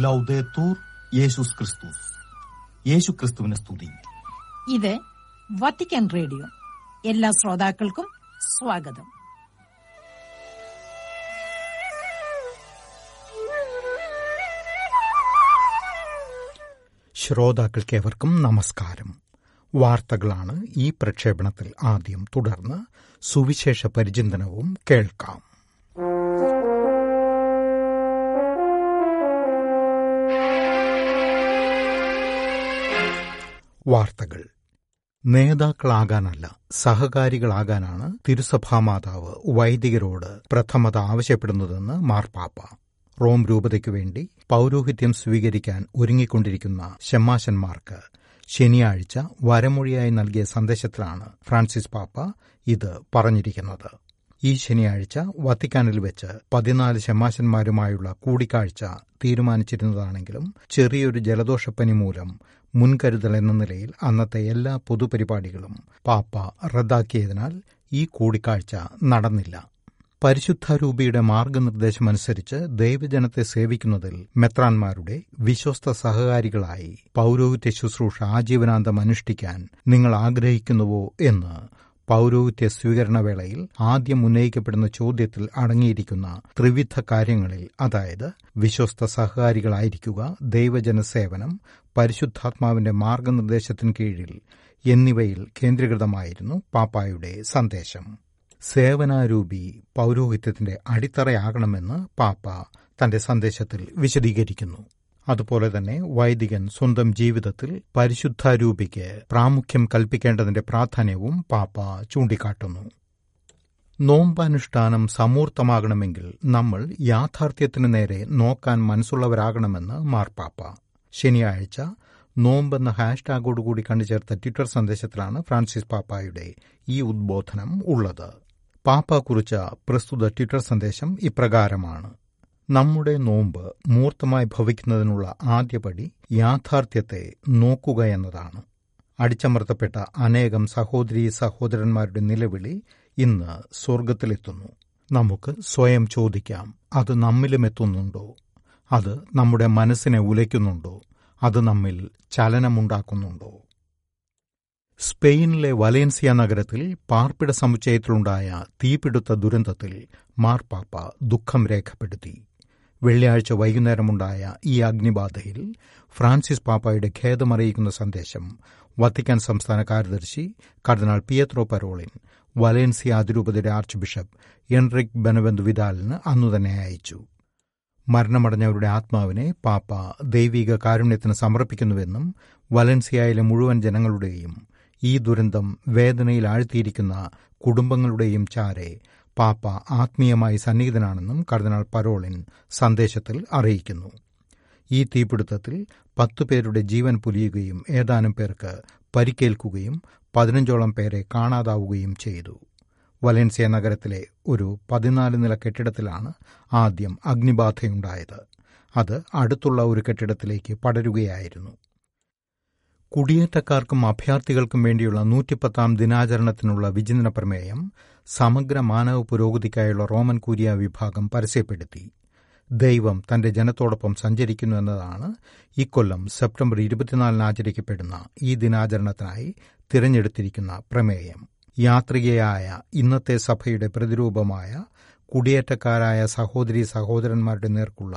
ലൗദേത്തൂർ യേശുസ് ക്രിസ്തുസ് യേശു ക്രിസ്തുവിനെ സ്തുതി ഇത് വത്തിക്കാൻ റേഡിയോ എല്ലാ ശ്രോതാക്കൾക്കും സ്വാഗതം. ശ്രോതാക്കൾക്കേവർക്കും നമസ്കാരം. വാർത്തകളാണ് ഈ പ്രക്ഷേപണത്തിൽ ആദ്യം തുടർന്ന് സുവിശേഷ പരിചിന്തനവും കേൾക്കാം. വാർത്തകൾ. നേതാക്കളാകാനല്ല സഹകാരികളാകാനാണ് തിരുസഭാമാതാവ് വൈദികരോട് പ്രഥമത ആവശ്യപ്പെടുന്നതെന്ന് മാർപ്പാപ്പ. റോം രൂപതയ്ക്കു വേണ്ടി പൌരോഹിത്യം സ്വീകരിക്കാൻ ഒരുങ്ങിക്കൊണ്ടിരിക്കുന്ന ഷെമ്മാശന്മാർക്ക് ശനിയാഴ്ച വരമൊഴിയായി നൽകിയ സന്ദേശത്തിലാണ് ഫ്രാൻസിസ് പാപ്പ ഇത് പറഞ്ഞിരിക്കുന്നത്. ഈ ശനിയാഴ്ച വത്തിക്കാനിൽ വെച്ച് പതിനാല് ഷെമ്മാശന്മാരുമായുള്ള കൂടിക്കാഴ്ച തീരുമാനിച്ചിരുന്നതാണെങ്കിലും ചെറിയൊരു ജലദോഷപ്പനി മൂലം മുൻകരുതൽ എന്ന നിലയിൽ അന്നത്തെ എല്ലാ പൊതുപരിപാടികളും പാപ്പ റദ്ദാക്കിയതിനാൽ ഈ കൂടിക്കാഴ്ച നടന്നില്ല. പരിശുദ്ധാരൂപിയുടെ മാർഗനിർദ്ദേശമനുസരിച്ച് ദൈവജനത്തെ സേവിക്കുന്നതിൽ മെത്രാന്മാരുടെ വിശ്വസ്ത സഹകാരികളായി പൌരോഹിത്യ ശുശ്രൂഷ ആജീവനാന്തം അനുഷ്ഠിക്കാൻ നിങ്ങൾ ആഗ്രഹിക്കുന്നുവോ എന്ന് പൌരോഹിത്യ സ്വീകരണവേളയിൽ ആദ്യം ഉന്നയിക്കപ്പെടുന്ന ചോദ്യത്തിൽ അടങ്ങിയിരിക്കുന്ന ത്രിവിധ കാര്യങ്ങളിൽ അതായത് വിശ്വസ്ത സഹകാരികളായിരിക്കുക ദൈവജന സേവനം പരിശുദ്ധാത്മാവിന്റെ മാർഗനിർദ്ദേശത്തിന് കീഴിൽ എന്നിവയിൽ കേന്ദ്രീകൃതമായിരുന്നു പാപ്പായുടെ സന്ദേശം. സേവനാരൂപി പൌരോഹിത്യത്തിന്റെ അടിത്തറയാകണമെന്ന് പാപ്പ തന്റെ സന്ദേശത്തിൽ വിശദീകരിക്കുന്നു. അതുപോലെ തന്നെ വൈദികൻ സ്വന്തം ജീവിതത്തിൽ പരിശുദ്ധാരൂപിക്ക് പ്രാമുഖ്യം കൽപ്പിക്കേണ്ടതിന്റെ പ്രാധാന്യവും പാപ്പ ചൂണ്ടിക്കാട്ടുന്നു. നോമ്പാനുഷ്ഠാനം സമൂർത്തമാകണമെങ്കിൽ നമ്മൾ യാഥാർത്ഥ്യത്തിനു നേരെ നോക്കാൻ മനസ്സുള്ളവരാകണമെന്ന് മാർപ്പാപ്പ. ശനിയാഴ്ച നോമ്പ് എന്ന ഹാഷ്ടാഗോടുകൂടി കണ്ടുചേർത്ത ട്വിറ്റർ സന്ദേശത്തിലാണ് ഫ്രാൻസിസ് പാപ്പായുടെ ഈ ഉദ്ബോധനം ഉള്ളത്. പാപ്പ കുറിച്ച പ്രസ്തുത ട്വിറ്റർ സന്ദേശം ഇപ്രകാരമാണ്. നമ്മുടെ നോമ്പ് മൂർത്തമായി ഭവിക്കുന്നതിനുള്ള ആദ്യപടി യാഥാർത്ഥ്യത്തെ നോക്കുക എന്നതാണ് അടിച്ചമർത്തപ്പെട്ട അനേകം സഹോദരി സഹോദരന്മാരുടെ നിലവിളി ഇന്ന് സ്വർഗത്തിലെത്തുന്നു നമുക്ക് സ്വയം ചോദിക്കാം അത് നമ്മിലും എത്തുന്നുണ്ടോ അത് നമ്മുടെ മനസ്സിനെ ഉലയ്ക്കുന്നുണ്ടോ? അത് നമ്മിൽ ചലനമുണ്ടാക്കുന്നുണ്ടോ? സ്പെയിനിലെ വലേൻസിയ നഗരത്തിൽ പാർപ്പിട സമുച്ചയത്തിലുണ്ടായ തീപിടുത്ത ദുരന്തത്തിൽ മാർപ്പാപ്പ ദുഃഖം രേഖപ്പെടുത്തി. വെള്ളിയാഴ്ച വൈകുന്നേരമുണ്ടായ ഈ അഗ്നിബാധയിൽ ഫ്രാൻസിസ് പാപ്പായുടെ ഖേദമറിയിക്കുന്ന സന്ദേശം വത്തിക്കാൻ സംസ്ഥാന കാര്യദർശി കർദിനാൾ പിയത്രോ പരോളിൻ വലേൻസിയ അതിരൂപതയുടെ ആർച്ച് ബിഷപ്പ് എൻറിക് ബെനവന്ത് വിദാലിന് അന്നുതന്നെ അയച്ചു. മരണമടഞ്ഞവരുടെ ആത്മാവിനെ പാപ്പ ദൈവിക കാരുണ്യത്തിന് സമർപ്പിക്കുന്നുവെന്നും വലൻസിയയിലെ മുഴുവൻ ജനങ്ങളുടെയും ഈ ദുരന്തം വേദനയിൽ ആഴ്ത്തിയിരിക്കുന്ന കുടുംബങ്ങളുടെയും ചാരെ പാപ്പ ആത്മീയമായി സന്നിഹിതനാണെന്നും കർദിനാൾ പരോളിൻ സന്ദേശത്തിൽ അറിയിക്കുന്നു. ഈ തീപിടുത്തത്തിൽ പത്തു പേരുടെ ജീവൻ പുലിയുകയും ഏതാനും പേർക്ക് പരിക്കേൽക്കുകയും പതിനഞ്ചോളം പേരെ കാണാതാവുകയും ചെയ്തു. വലൻസിയ നഗരത്തിലെ ഒരു പതിനാല് നില കെട്ടിടത്തിലാണ് ആദ്യം അഗ്നിബാധയുണ്ടായത്. അത് അടുത്തുള്ള ഒരു കെട്ടിടത്തിലേക്ക് പടരുകയായിരുന്നു. കുടിയേറ്റക്കാർക്കും അഭയാർത്ഥികൾക്കും വേണ്ടിയുള്ള നൂറ്റിപ്പത്താം ദിനാചരണത്തിനുള്ള വിചിന്തന പ്രമേയം സമഗ്ര മാനവ പുരോഗതിക്കായുള്ള റോമൻ കൂരിയ വിഭാഗം പരസ്യപ്പെടുത്തി. ദൈവം തന്റെ ജനത്തോടൊപ്പം സഞ്ചരിക്കുന്നു എന്നതാണ് ഇക്കൊല്ലം സെപ്റ്റംബർ ഇരുപത്തിനാലിന് ആചരിക്കപ്പെടുന്ന ഈ ദിനാചരണത്തിനായി തിരഞ്ഞെടുത്തിരിക്കുന്ന പ്രമേയം. യാത്രികയായ ഇന്നത്തെ സഭയുടെ പ്രതിരൂപമായ കുടിയേറ്റക്കാരായ സഹോദരി സഹോദരന്മാരുടെ നേർക്കുള്ള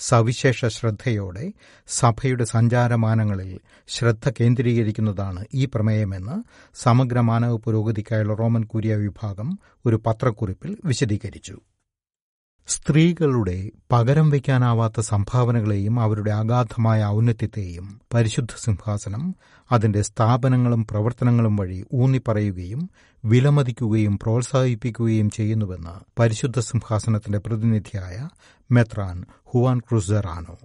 സവിശേഷ ശ്രദ്ധയോടെ സഭയുടെ സഞ്ചാരമാനങ്ങളിൽ ശ്രദ്ധ കേന്ദ്രീകരിക്കുന്നതാണ് ഈ പ്രമേയമെന്ന് സമഗ്ര മാനവ പുരോഗതിക്കായുള്ള റോമൻ കുരിയ വിഭാഗം ഒരു പത്രക്കുറിപ്പിൽ വിശദീകരിച്ചു. സ്ത്രീകളുടെ പകരം വയ്ക്കാനാവാത്ത സംഭാവനകളെയും അവരുടെ അഗാധമായ ഔന്നത്യത്തെയും പരിശുദ്ധ സിംഹാസനം അതിന്റെ സ്ഥാപനങ്ങളും പ്രവർത്തനങ്ങളും വഴി ഊന്നിപ്പറയുകയും വിലമതിക്കുകയും പ്രോത്സാഹിപ്പിക്കുകയും ചെയ്യുന്നുവെന്ന് പരിശുദ്ധ സിംഹാസനത്തിന്റെ പ്രതിനിധിയായ മെത്രാൻ ഹുവാൻ ക്രൂസറാണോ.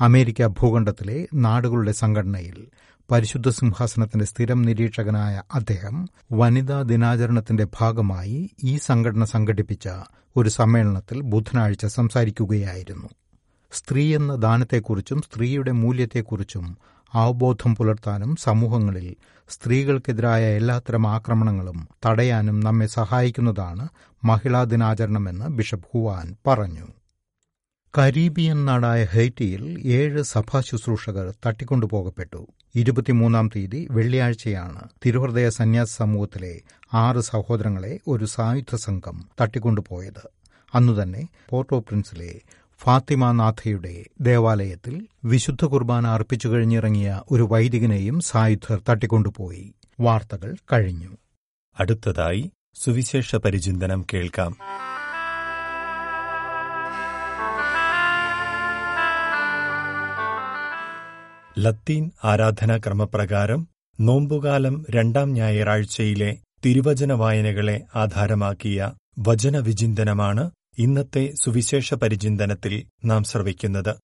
അമേരിക്ക ഭൂഖണ്ഡത്തിലെ നാടുകളുടെ സംഘടനയിൽ പരിശുദ്ധ സിംഹാസനത്തിന്റെ സ്ഥിരം നിരീക്ഷകനായ അദ്ദേഹം വനിതാ ദിനാചരണത്തിന്റെ ഭാഗമായി ഈ സംഘടന സംഘടിപ്പിച്ച ഒരു സമ്മേളനത്തിൽ ബുധനാഴ്ച സംസാരിക്കുകയായിരുന്നു. സ്ത്രീ എന്ന ദാനത്തെക്കുറിച്ചും സ്ത്രീയുടെ മൂല്യത്തെക്കുറിച്ചും അവബോധം പുലർത്താനും സമൂഹങ്ങളിൽ സ്ത്രീകൾക്കെതിരായ എല്ലാത്തരം ആക്രമണങ്ങളും തടയാനും നമ്മെ സഹായിക്കുന്നതാണ് മഹിളാ ദിനാചരണമെന്ന് ബിഷപ്പ് ഹുവാൻ പറഞ്ഞു. കരീബിയൻ നാടായ ഹൈറ്റിയിൽ ഏഴ് സഭാ ശുശ്രൂഷകർ തട്ടിക്കൊണ്ടുപോകപ്പെട്ടു. ഇരുപത്തിമൂന്നാം തീയതി വെള്ളിയാഴ്ചയാണ് തിരുഹൃദയ സന്യാസ സമൂഹത്തിലെ ആറ് സഹോദരങ്ങളെ ഒരു സായുധ സംഘം തട്ടിക്കൊണ്ടുപോയത്. അന്നുതന്നെ പോർട്ടോ പ്രിൻസിലെ ഫാത്തിമ നാഥയുടെ ദേവാലയത്തിൽ വിശുദ്ധ കുർബാന അർപ്പിച്ചു കഴിഞ്ഞിറങ്ങിയ ഒരു വൈദികനെയും സായുധർ തട്ടിക്കൊണ്ടുപോയി. വാർത്തകൾ കഴിഞ്ഞു. അടുത്തതായി സുവിശേഷ പരിചിന്തനം കേൾക്കാം. ലത്തീൻ ആരാധനാ ക്രമപ്രകാരം നോമ്പുകാലം രണ്ടാം ഞായറാഴ്ചയിലെ തിരുവചന വായനകളെ ആധാരമാക്കിയ വചനവിചിന്തനമാണ് ഇന്നത്തെ സുവിശേഷ പരിചിന്തനത്തിൽ നാം ശ്രവിക്കുന്നത്.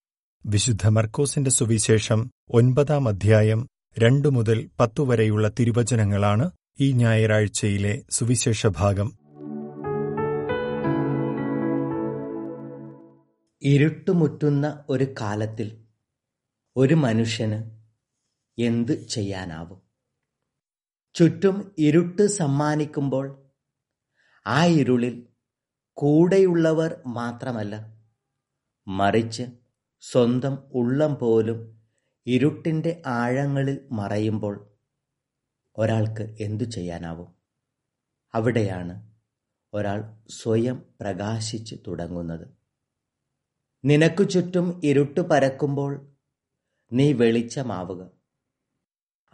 വിശുദ്ധ മർക്കോസിന്റെ സുവിശേഷം ഒൻപതാം അധ്യായം രണ്ടു മുതൽ പത്തു വരെയുള്ള തിരുവചനങ്ങളാണ് ഈ ഞായറാഴ്ചയിലെ സുവിശേഷ ഭാഗം. ഇരുട്ടുമുറ്റുന്ന ഒരു കാലത്തിൽ ഒരു മനുഷ്യന് എന്ത് ചെയ്യാനാവും? ചുറ്റും ഇരുട്ട് സമ്മാനിക്കുമ്പോൾ ആ ഇരുളിൽ കൂടെയുള്ളവർ മാത്രമല്ല മറിച്ച് സ്വന്തം ഉള്ളം പോലും ഇരുട്ടിന്റെ ആഴങ്ങളിൽ മറയുമ്പോൾ ഒരാൾക്ക് എന്തു ചെയ്യാനാവും? അവിടെയാണ് ഒരാൾ സ്വയം പ്രകാശിച്ച് തുടങ്ങുന്നത്. നിനക്കു ചുറ്റും ഇരുട്ട് പരക്കുമ്പോൾ നീ വെളിച്ചമാവുക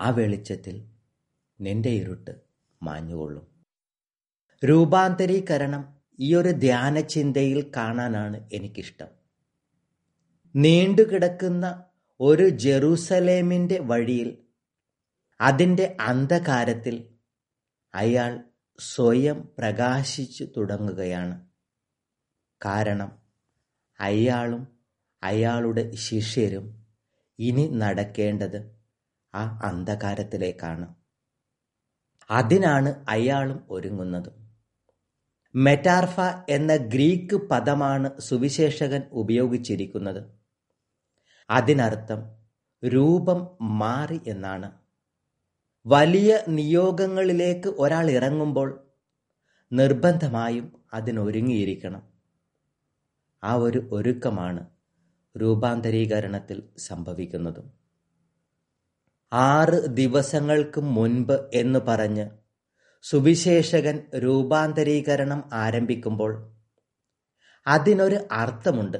ആ വെളിച്ചത്തിൽ നിന്റെ ഇരുട്ട് മാഞ്ഞുകൊള്ളും. രൂപാന്തരീകരണം ഈ ഒരു ധ്യാന ചിന്തയിൽ കാണാനാണ് എനിക്കിഷ്ടം. നീണ്ടുകിടക്കുന്ന ഒരു ജെറൂസലേമിന്റെ വഴിയിൽ അതിന്റെ അന്ധകാരത്തിൽ അയാൾ സ്വയം പ്രകാശിച്ചു തുടങ്ങുകയാണ്. കാരണം അയാളും അയാളുടെ ശിഷ്യരും ഇനി നടക്കേണ്ടത് ആ അന്ധകാരത്തിലേക്കാണ്. അതിനാണ് അയാളും ഒരുങ്ങുന്നത്. മെറ്റാർഫ എന്ന ഗ്രീക്ക് പദമാണ് സുവിശേഷകൻ ഉപയോഗിച്ചിരിക്കുന്നത്. അതിനർത്ഥം രൂപം മാറി എന്നാണ്. വലിയ നിയോഗങ്ങളിലേക്ക് ഒരാൾ ഇറങ്ങുമ്പോൾ നിർബന്ധമായും അതിനൊരുങ്ങിയിരിക്കണം. ആ ഒരു ഒരുക്കമാണ് രൂപാന്തരീകരണത്തിൽ സംഭവിക്കുന്നതും. ആറ് ദിവസങ്ങൾക്ക് മുൻപ് എന്ന് പറഞ്ഞ് സുവിശേഷകൻ രൂപാന്തരീകരണം ആരംഭിക്കുമ്പോൾ അതിനൊരു അർത്ഥമുണ്ട്.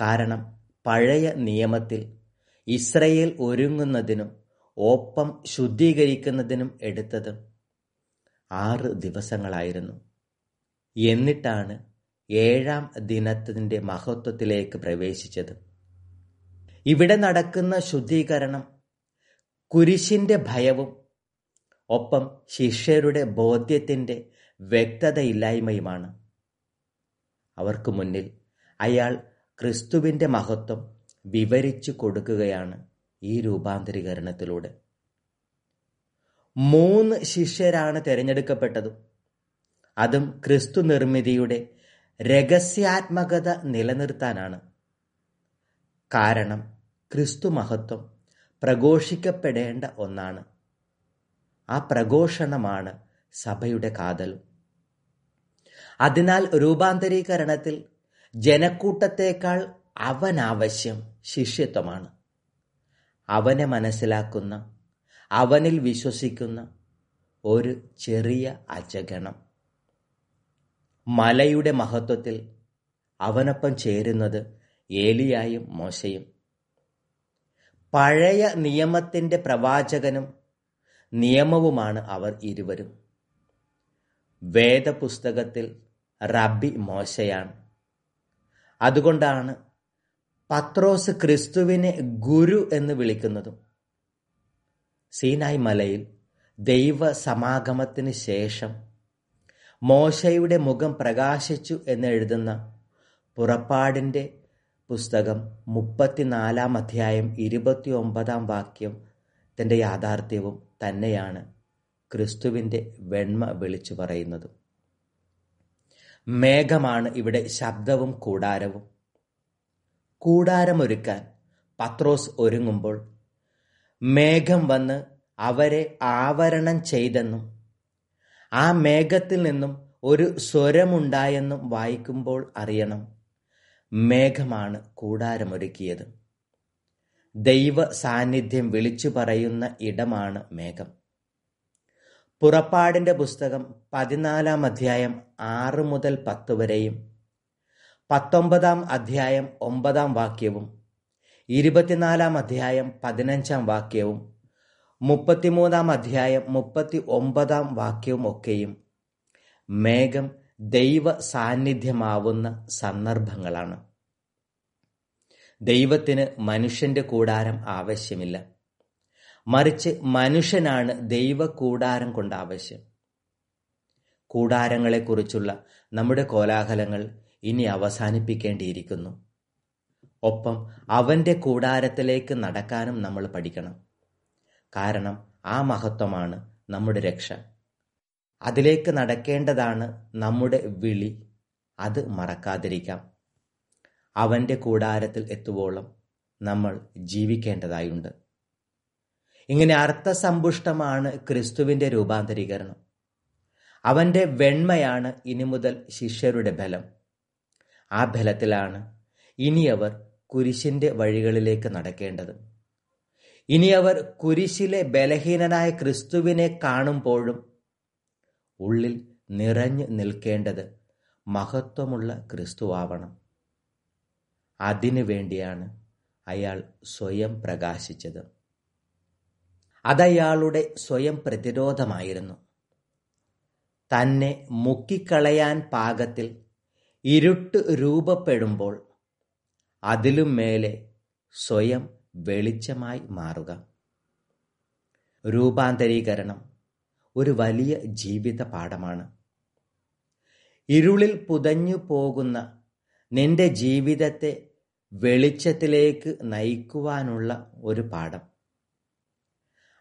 കാരണം പഴയ നിയമത്തിൽ ഇസ്രയേൽ ഒരുങ്ങുന്നതിനും ഒപ്പം ശുദ്ധീകരിക്കുന്നതിനും എടുത്തത് ആറ് ദിവസങ്ങളായിരുന്നു. എന്നിട്ടാണ് ഏഴാം ദിനത്തിന്റെ മഹത്വത്തിലേക്ക് പ്രവേശിച്ചത്. ഇവിടെ നടക്കുന്ന ശുദ്ധീകരണം കുരിശിന്റെ ഭയവും ഒപ്പം ശിഷ്യരുടെ ബോധ്യത്തിന്റെ വ്യക്തതയില്ലായ്മയുമാണ്. അവർക്ക് മുന്നിൽ അയാൾ ക്രിസ്തുവിന്റെ മഹത്വം വിവരിച്ചു കൊടുക്കുകയാണ് ഈ രൂപാന്തരീകരണത്തിലൂടെ. മൂന്ന് ശിഷ്യരാണ് തിരഞ്ഞെടുക്കപ്പെട്ടതും അതും ക്രിസ്തു നിർമ്മിതിയുടെ രഹസ്യാത്മകത നിലനിർത്താനാണ്. കാരണം ക്രിസ്തു മഹത്വം പ്രഘോഷിക്കപ്പെടേണ്ട ഒന്നാണ്. ആ പ്രഘോഷണമാണ് സഭയുടെ കാതൽ. അതിനാൽ രൂപാന്തരീകരണത്തിൽ ജനക്കൂട്ടത്തേക്കാൾ അവനാവശ്യം ശിഷ്യത്വമാണ്. അവനെ മനസ്സിലാക്കുന്ന അവനിൽ വിശ്വസിക്കുന്ന ഒരു ചെറിയ അജഗണം. മലയുടെ മഹത്വത്തിൽ അവനൊപ്പം ചേരുന്നത് ഏലിയായും മോശയും. പഴയ നിയമത്തിന്റെ പ്രവാചകനും നിയമവുമാണ് അവർ ഇരുവരും. വേദപുസ്തകത്തിൽ റബ്ബി മോശയാണ്. അതുകൊണ്ടാണ് പത്രോസ് ക്രിസ്തുവിനെ ഗുരു എന്ന് വിളിക്കുന്നതും. സീനായ് മലയിൽ ദൈവ സമാഗമത്തിന് ശേഷം മോശയുടെ മുഖം പ്രകാശിച്ചു എന്നെഴുതുന്ന പുറപ്പാടിന്റെ പുസ്തകം മുപ്പത്തിനാലാം അധ്യായം ഇരുപത്തി ഒമ്പതാം വാക്യം തന്റെ യാഥാർത്ഥ്യവും തന്നെയാണ് ക്രിസ്തുവിന്റെ വെണ്മ വിളിച്ചു പറയുന്നത്. മേഘമാണ് ഇവിടെ ശബ്ദവും കൂടാരവും. കൂടാരമൊരുക്കാൻ പത്രോസ് ഒരുങ്ങുമ്പോൾ മേഘം വന്ന് അവരെ ആവരണം ചെയ്തെന്നും ആ മേഘത്തിൽ നിന്നും ഒരു സ്വരമുണ്ടായെന്നും വായിക്കുമ്പോൾ അറിയണം. മേഘമാണ് കൂടാരമൊരുക്കിയത്. ദൈവ സാന്നിധ്യം വിളിച്ചു പറയുന്ന ഇടമാണ് മേഘം. പുറപ്പാടിന്റെ പുസ്തകം പതിനാലാം അധ്യായം ആറ് മുതൽ പത്ത് വരെയും പത്തൊമ്പതാം അധ്യായം ഒമ്പതാം വാക്യവും ഇരുപത്തിനാലാം അധ്യായം പതിനഞ്ചാം വാക്യവും മുപ്പത്തിമൂന്നാം അധ്യായം മുപ്പത്തി ഒമ്പതാം വാക്യവും ഒക്കെയും മേഘം ദൈവ സാന്നിധ്യമാവുന്ന സന്ദർഭങ്ങളാണ്. ദൈവത്തിന് മനുഷ്യന്റെ കൂടാരം ആവശ്യമില്ല. മറിച്ച് മനുഷ്യനാണ് ദൈവ കൂടാരം കൊണ്ട് ആവശ്യം. കൂടാരങ്ങളെക്കുറിച്ചുള്ള നമ്മുടെ കോലാഹലങ്ങൾ ഇനി അവസാനിപ്പിക്കേണ്ടിയിരിക്കുന്നു. ഒപ്പം അവന്റെ കൂടാരത്തിലേക്ക് നടക്കാനും നമ്മൾ പഠിക്കണം. കാരണം ആ മഹത്വമാണ് നമ്മുടെ രക്ഷ. അതിലേക്ക് നടക്കേണ്ടതാണ് നമ്മുടെ വിളി. അത് മറക്കാതിരിക്കാം. അവന്റെ കൂടാരത്തിൽ എത്തുവോളം നമ്മൾ ജീവിക്കേണ്ടതായുണ്ട്. ഇങ്ങനെ അർത്ഥസമ്പുഷ്ടമാണ് ക്രിസ്തുവിന്റെ രൂപാന്തരീകരണം. അവന്റെ വെണ്മയാണ് ഇനി മുതൽ ശിഷ്യരുടെ ബലം. ആ ബലത്തിലാണ് ഇനി അവർ കുരിശിന്റെ വഴികളിലേക്ക് നടക്കേണ്ടത്. ഇനി അവർ കുരിശിലെ ബലഹീനനായ ക്രിസ്തുവിനെ കാണുമ്പോഴും ഉള്ളിൽ നിറഞ്ഞു നിൽക്കേണ്ടത് മഹത്വമുള്ള ക്രിസ്തുവാവണം. അതിനു വേണ്ടിയാണ് അയാൾ സ്വയം പ്രകാശിച്ചത്. അതയാളുടെ സ്വയം പ്രതിരോധമായിരുന്നു. തന്നെ മുക്കിക്കളയാൻ പാകത്തിൽ ഇരുട്ട് രൂപപ്പെടുമ്പോൾ അതിലും മേലെ സ്വയം വെളിച്ചമായി മാറുക. രൂപാന്തരീകരണം ഒരു വലിയ ജീവിത പാഠമാണ്. ഇരുളിൽ പുതഞ്ഞു പോകുന്ന നിന്റെ ജീവിതത്തെ വെളിച്ചത്തിലേക്ക് നയിക്കുവാനുള്ള ഒരു പാഠം.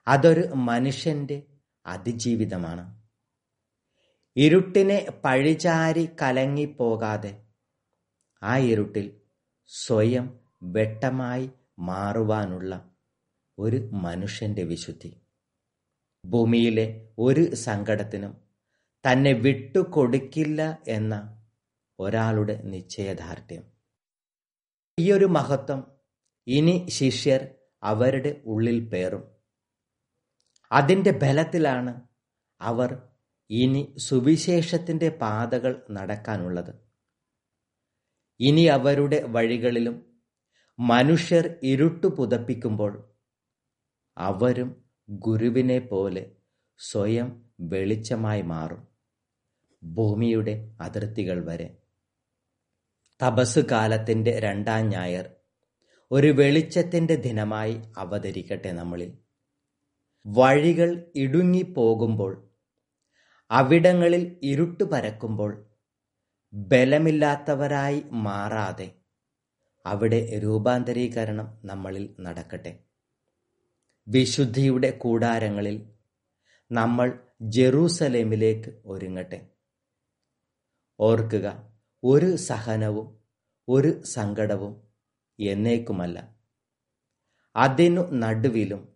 അതൊരു മനുഷ്യന്റെ അതിജീവിതമാണ്. ഇരുട്ടിനെ പഴിചാരി കലങ്ങിപ്പോകാതെ ആ ഇരുട്ടിൽ സ്വയം വെട്ടമായി മാറുവാനുള്ള ഒരു മനുഷ്യന്റെ വിശുദ്ധി. ഭൂമിയിലെ ഒരു സങ്കടത്തിനും തന്നെ വിട്ടുകൊടുക്കില്ല എന്ന ഒരാളുടെ നിശ്ചയദാർഢ്യം. ഈ ഒരു മഹത്വം ഇനി ശിഷ്യർ അവരുടെ ഉള്ളിൽ പേറും. അതിന്റെ ബലത്തിലാണ് അവർ ഇനി സുവിശേഷത്തിന്റെ പാതകൾ നടക്കാനുള്ളത്. ഇനി അവരുടെ വഴികളിലും മനുഷ്യർ ഇരുട്ടു പുതപ്പിക്കുമ്പോൾ അവരും ഗുരുവിനെ പോലെ സ്വയം വെളിച്ചമായി മാറും. ഭൂമിയുടെ അതിർത്തികൾ വരെ. തപസ് കാലത്തിന്റെ രണ്ടാം ഞായർ ഒരു വെളിച്ചത്തിന്റെ ദിനമായി അവതരിക്കട്ടെ നമ്മളിൽ. വഴികൾ ഇടുങ്ങിപ്പോകുമ്പോൾ അവിടങ്ങളിൽ ഇരുട്ട് പരക്കുമ്പോൾ ബലമില്ലാത്തവരായി മാറാതെ അവിടെ രൂപാന്തരീകരണം നമ്മളിൽ നടക്കട്ടെ. വിശുദ്ധിയുടെ കൂടാരങ്ങളിൽ നമ്മൾ ജെറൂസലേമിലേക്ക് ഒരുങ്ങട്ടെ. ഓർക്കുക ഒരു സഹനവും ഒരു സങ്കടവും എന്നേക്കുമല്ല. അതിനു നടുവിലും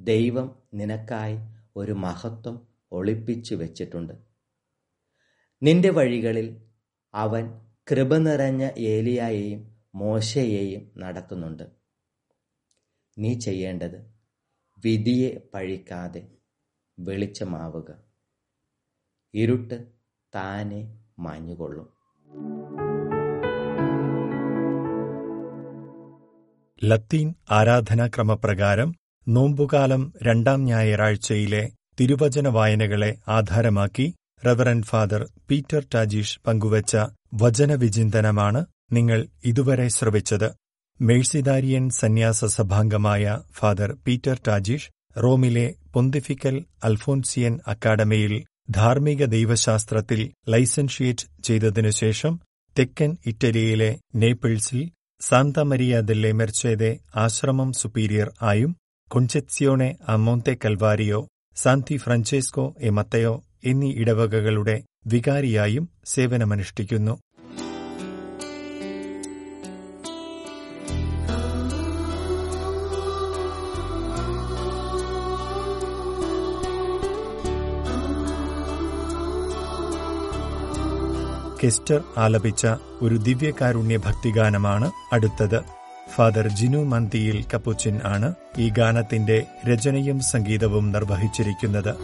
ദൈവം നിനക്കായി ഒരു മഹത്വം ഒളിപ്പിച്ചു വെച്ചിട്ടുണ്ട്. നിന്റെ വഴികളിൽ അവൻ കൃപ നിറഞ്ഞ ഏലിയായെയും മോശയെയും നടത്തുന്നുണ്ട്. നീ ചെയ്യേണ്ടത് വിധിയെ പഴിക്കാതെ വെളിച്ചമാവുക. ഇരുട്ട് താനെ മാഞ്ഞുകൊള്ളും. ലത്തീൻ ആരാധനാക്രമപ്രകാരം നോമ്പുകാലം രണ്ടാം ഞായറാഴ്ചയിലെ തിരുവചന വായനകളെ ആധാരമാക്കി റവറൻഡ് ഫാദർ പീറ്റർ ടാജീഷ് പങ്കുവച്ച വചനവിചിന്തനമാണ് നിങ്ങൾ ഇതുവരെ ശ്രവിച്ചത് മേഴ്സിദാരിയൻ സന്യാസ സഭാംഗമായ ഫാദർ പീറ്റർ ടാജീഷ് റോമിലെ പൊന്തിഫിക്കൽ അൽഫോൻസിയൻ അക്കാഡമിയിൽ ധാർമ്മിക ദൈവശാസ്ത്രത്തിൽ ലൈസൻഷിയേറ്റ് ചെയ്തതിനുശേഷം തെക്കൻ ഇറ്റലിയിലെ നേപ്പിൾസിൽ സാന്ത മരിയ ദെല്ലെ മെർച്ചേദെ ആശ്രമം സുപ്പീരിയർ ആയും കൊഞ്ചെത്സിയോണെ അമോന്തെ കൽവാരിയോ സാന്തി ഫ്രാഞ്ചേസ്കോ എ മത്തയോ എന്നീ ഇടവകകളുടെ വികാരിയായും സേവനമനുഷ്ഠിക്കുന്നു. കെസ്റ്റർ ആലപിച്ച ഒരു ദിവ്യകാരുണ്യ ഭക്തിഗാനമാണ് അടുത്തത്. ഫാദർ ജിനു മന്തിയിൽ കപ്പുച്ചിൻ ആണ് ഈ ഗാനത്തിന്റെ രചനയും സംഗീതവും നിർവഹിച്ചിരിക്കുന്നത്.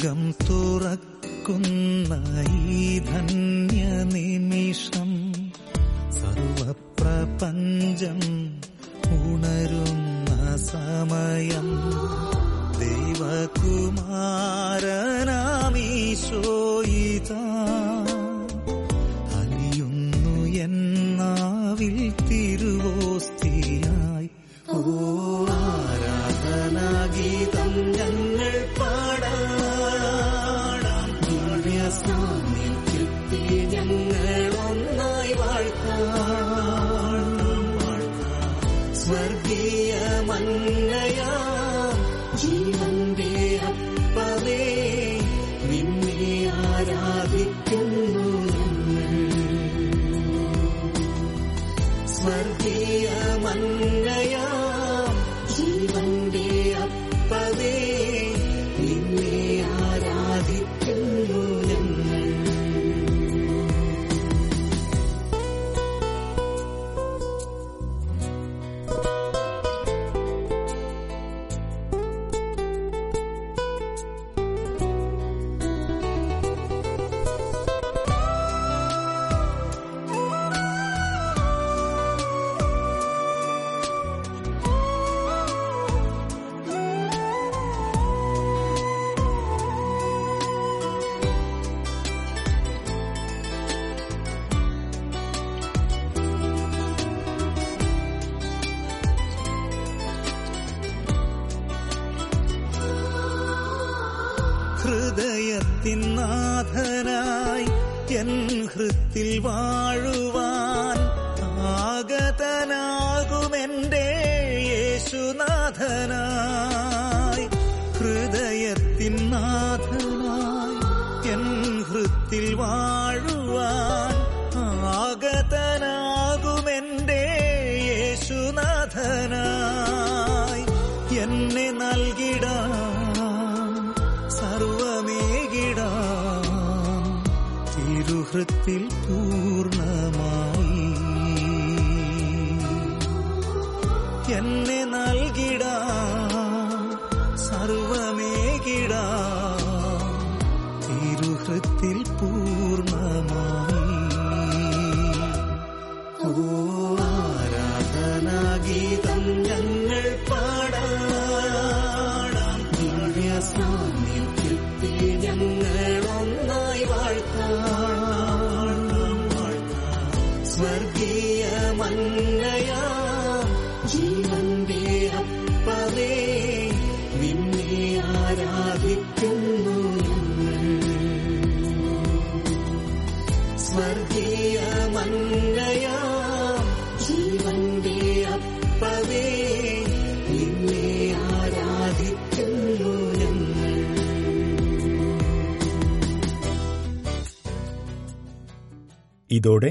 സ്വർഗം തുറക്കുന്ന ഈ ധന്യ നിമിഷം സർവപ്രപഞ്ചം ഉണരുന്ന സമയം ദൈവകുമാരനാമീശോയിതാ ആരാധനാഗീതം ഞങ്ങൾ പാടാം ഞങ്ങൾ ഒന്നായി സ്വർഗീയ മന്നയാ ഹൃദയത്തിൻ നാഥനായി എൻ ഹൃത്തിൽ വാഴുവാൻ ആഗതനാകുമെന്റെ തിരുഹൃത്തിൽ പൂർണമായി എന്നെ സ്വർഗീയ മന്നയാ ജീവന്റെ അപ്പവേ നിന്നെ ആരാധിക്കുന്നു ഞങ്ങൾ സ്വർഗീയ മന്നയാ ജീവന്റെ അപ്പവേ നിന്നെ ആരാധിക്കുന്നു ഇതോടെ